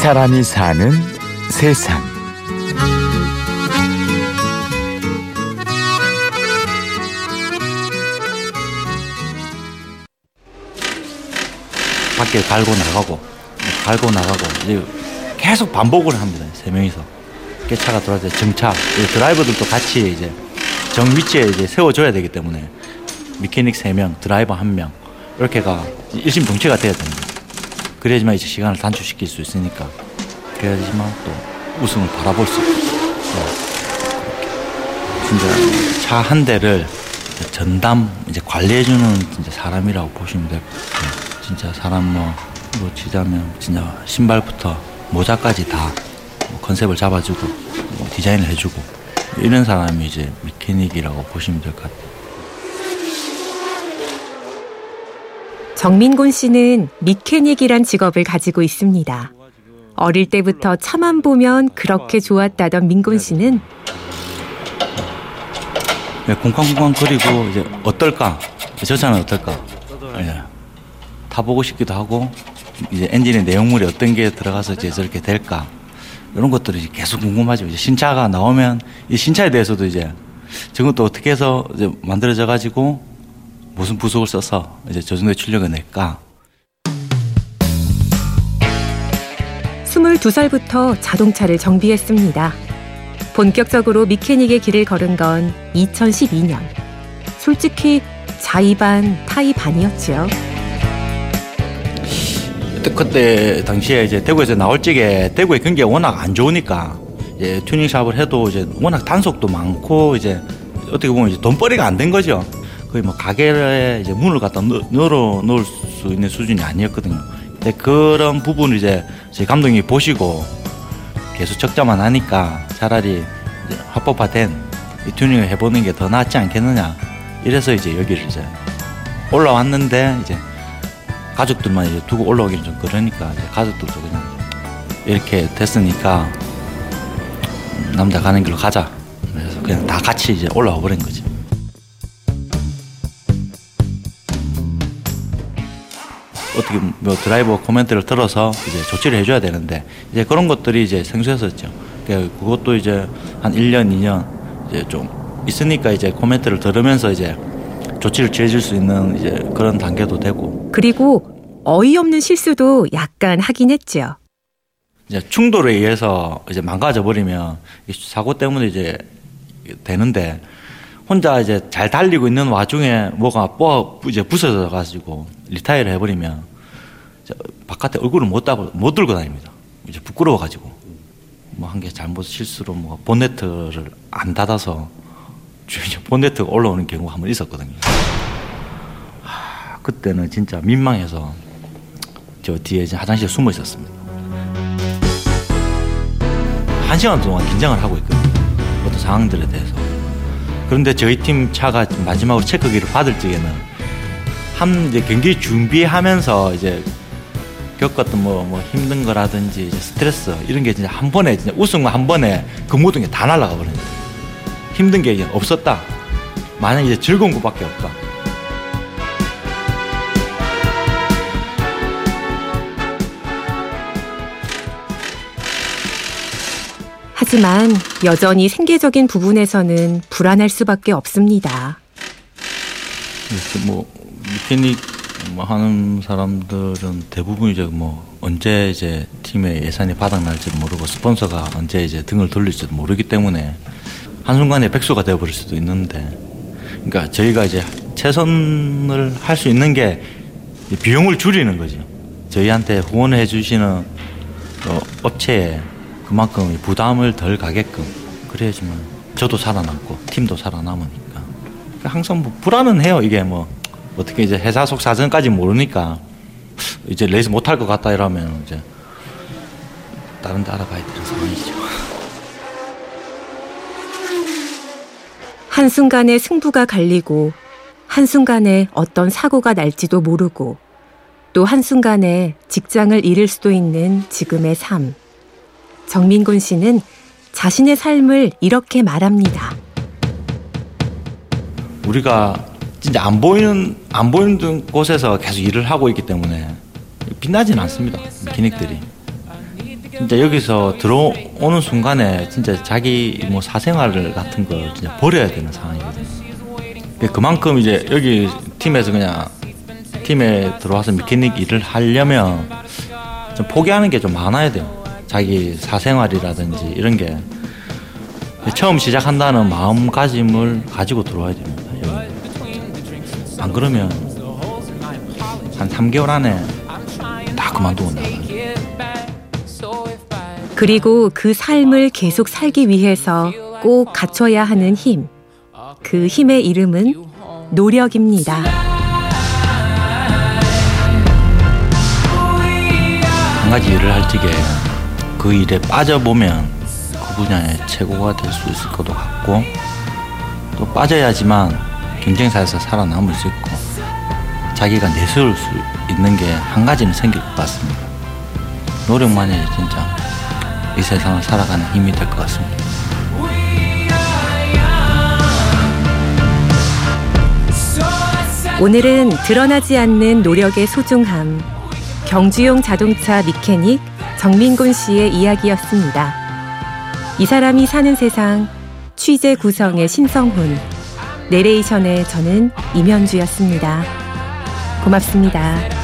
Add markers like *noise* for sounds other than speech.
사람이 사는 세상. 밖에 갈고 나가고 갈고 나가고 계속 반복을 합니다. 세 명이서 깨차가 들어와서 정차 드라이버들도 같이 이제 정 위치에 이제 세워줘야 되기 때문에 미케닉 세 명, 드라이버 한 명 이렇게가 일심동체가 돼야 됩니다. 그래야지만 이제 시간을 단축시킬 수 있으니까 그래야지만 또 우승을 바라볼 수 있어요. 진짜 차 한 대를 전담 이제 관리해주는 진짜 사람이라고 보시면 되고 네. 진짜 사람 뭐, 뭐 치자면 진짜 신발부터 모자까지 다 뭐 컨셉을 잡아주고 뭐 디자인을 해주고 이런 사람이 이제 미케닉이라고 보시면 될 것 같아요. 정민곤 씨는 미케닉이란 직업을 가지고 있습니다. 어릴 때부터 차만 보면 그렇게 좋았다던 민곤 씨는 네, 콩쾅콩쾅 거리고 이제 어떨까? 저 차는 어떨까? 예. 타보고 싶기도 하고 이제 엔진의 내용물이 어떤 게 들어가서 이제 저렇게 될까? 이런 것들이 계속 궁금하죠. 이제 신차가 나오면 이 신차에 대해서도 이제 저것도 어떻게 해서 만들어져 가지고 무슨 부속을 써서 이제 저 정도의 출력을 낼까? 22살부터 자동차를 정비했습니다. 본격적으로 미케닉의 길을 걸은 건 2012년. 솔직히 자의반, 타의반이었지요. 그때 당시에 이제 대구에서 나올 적에 대구의 경기가 워낙 안 좋으니까 이제 튜닝 샵을 해도 이제 워낙 단속도 많고 이제 어떻게 보면 이제 돈벌이가 안 된 거죠. 거의 뭐 가게에 이제 문을 갖다 넣어 놓을 수 있는 수준이 아니었거든요. 근데 그런 부분을 이제 저희 감독님이 보시고 계속 적자만 하니까 차라리 합법화된 이 튜닝을 해보는 게 더 낫지 않겠느냐. 이래서 이제 여기를 이제 올라왔는데 이제 가족들만 이제 두고 올라오기는 좀 그러니까 이제 가족들도 그냥 이렇게 됐으니까 남자 가는 길로 가자. 그래서 그냥 다 같이 이제 올라와 버린 거지. 어떻게 뭐 드라이버 코멘트를 들어서 이제 조치를 해줘야 되는데 이제 그런 것들이 이제 생소했었죠. 그러니까 그것도 이제 한 1년, 2년 이제 좀 있으니까 이제 코멘트를 들으면서 이제 조치를 취해줄 수 있는 이제 그런 단계도 되고. 그리고 어이없는 실수도 약간 하긴 했죠. 이제 충돌에 의해서 이제 망가져 버리면 사고 때문에 이제 되는데 혼자 이제 잘 달리고 있는 와중에 뭐가 뽀 이제 부서져 가지고 리타이를 해버리면 바깥에 얼굴을 못, 따고, 못 들고 다닙니다. 이제 부끄러워 가지고 뭐 한 게 잘못 실수로 뭐 본네트를 안 닫아서 *laughs* 본네트가 올라오는 경우가 한 번 있었거든요. 하, 그때는 진짜 민망해서 저 뒤에 이제 화장실에 숨어 있었습니다. 한 시간 동안 긴장을 하고 있거든요. 어떤 상황들에 대해서. 그런데 저희 팀 차가 마지막으로 체크기를 받을 적에는 한 이제 경기 준비하면서 이제 겪었던 뭐, 뭐 힘든 거라든지 이제 스트레스 이런 게 진짜 한 번에 진짜 우승 한 번에 그 모든 게 다 날아가 버립니다. 힘든 게 없었다. 만약 이제 즐거운 것밖에 없다. 하지만 여전히 생계적인 부분에서는 불안할 수밖에 없습니다. 뭐 미케닉 뭐 하는 사람들은 대부분 이제 뭐 언제 이제 팀의 예산이 바닥 날지도 모르고 스폰서가 언제 이제 등을 돌릴지도 모르기 때문에 한순간에 백수가 되어버릴 수도 있는데 그러니까 저희가 이제 최선을 할 수 있는 게 비용을 줄이는 거죠. 저희한테 후원해 주시는 어, 업체에 그만큼 부담을 덜 가게끔 그래야지만 저도 살아남고 팀도 살아남으니까 항상 뭐 불안은 해요 이게 뭐 어떻게 이제 회사 속 사정까지 모르니까 이제 레이스 못할 것 같다 이러면 이제 다른 데 알아봐야 되는 상황이죠. 한순간에 승부가 갈리고 한순간에 어떤 사고가 날지도 모르고 또 한순간에 직장을 잃을 수도 있는 지금의 삶. 정민곤 씨는 자신의 삶을 이렇게 말합니다. 우리가 진짜 안 보이는 안 보이는 곳에서 계속 일을 하고 있기 때문에 빛나지는 않습니다. 기닉들이 진짜 여기서 들어오는 순간에 진짜 자기 뭐 사생활 같은 걸 진짜 버려야 되는 상황이거든요. 그만큼 이제 여기 팀에서 그냥 팀에 들어와서 미케닉 일을 하려면 좀 포기하는 게 좀 많아야 돼요. 자기 사생활이라든지 이런 게 처음 시작한다는 마음가짐을 가지고 들어와야 됩니다. 여기. 안 그러면 한 3개월 안에 다 그만두고 나가요. 그리고 그 삶을 계속 살기 위해서 꼭 갖춰야 하는 힘. 그 힘의 이름은 노력입니다. 한 가지 일을 할 적에 그 일에 빠져보면 그 분야의 최고가 될 수 있을 것도 같고 또 빠져야지만 경쟁사에서 살아남을 수 있고 자기가 내세울 수 있는 게 한 가지는 생길 것 같습니다. 노력만이 진짜 이 세상을 살아가는 힘이 될 것 같습니다. 오늘은 드러나지 않는 노력의 소중함. 경주용 자동차 미케닉 정민곤 씨의 이야기였습니다. 이 사람이 사는 세상 취재 구성의 신성훈, 내레이션의 저는 임현주였습니다. 고맙습니다.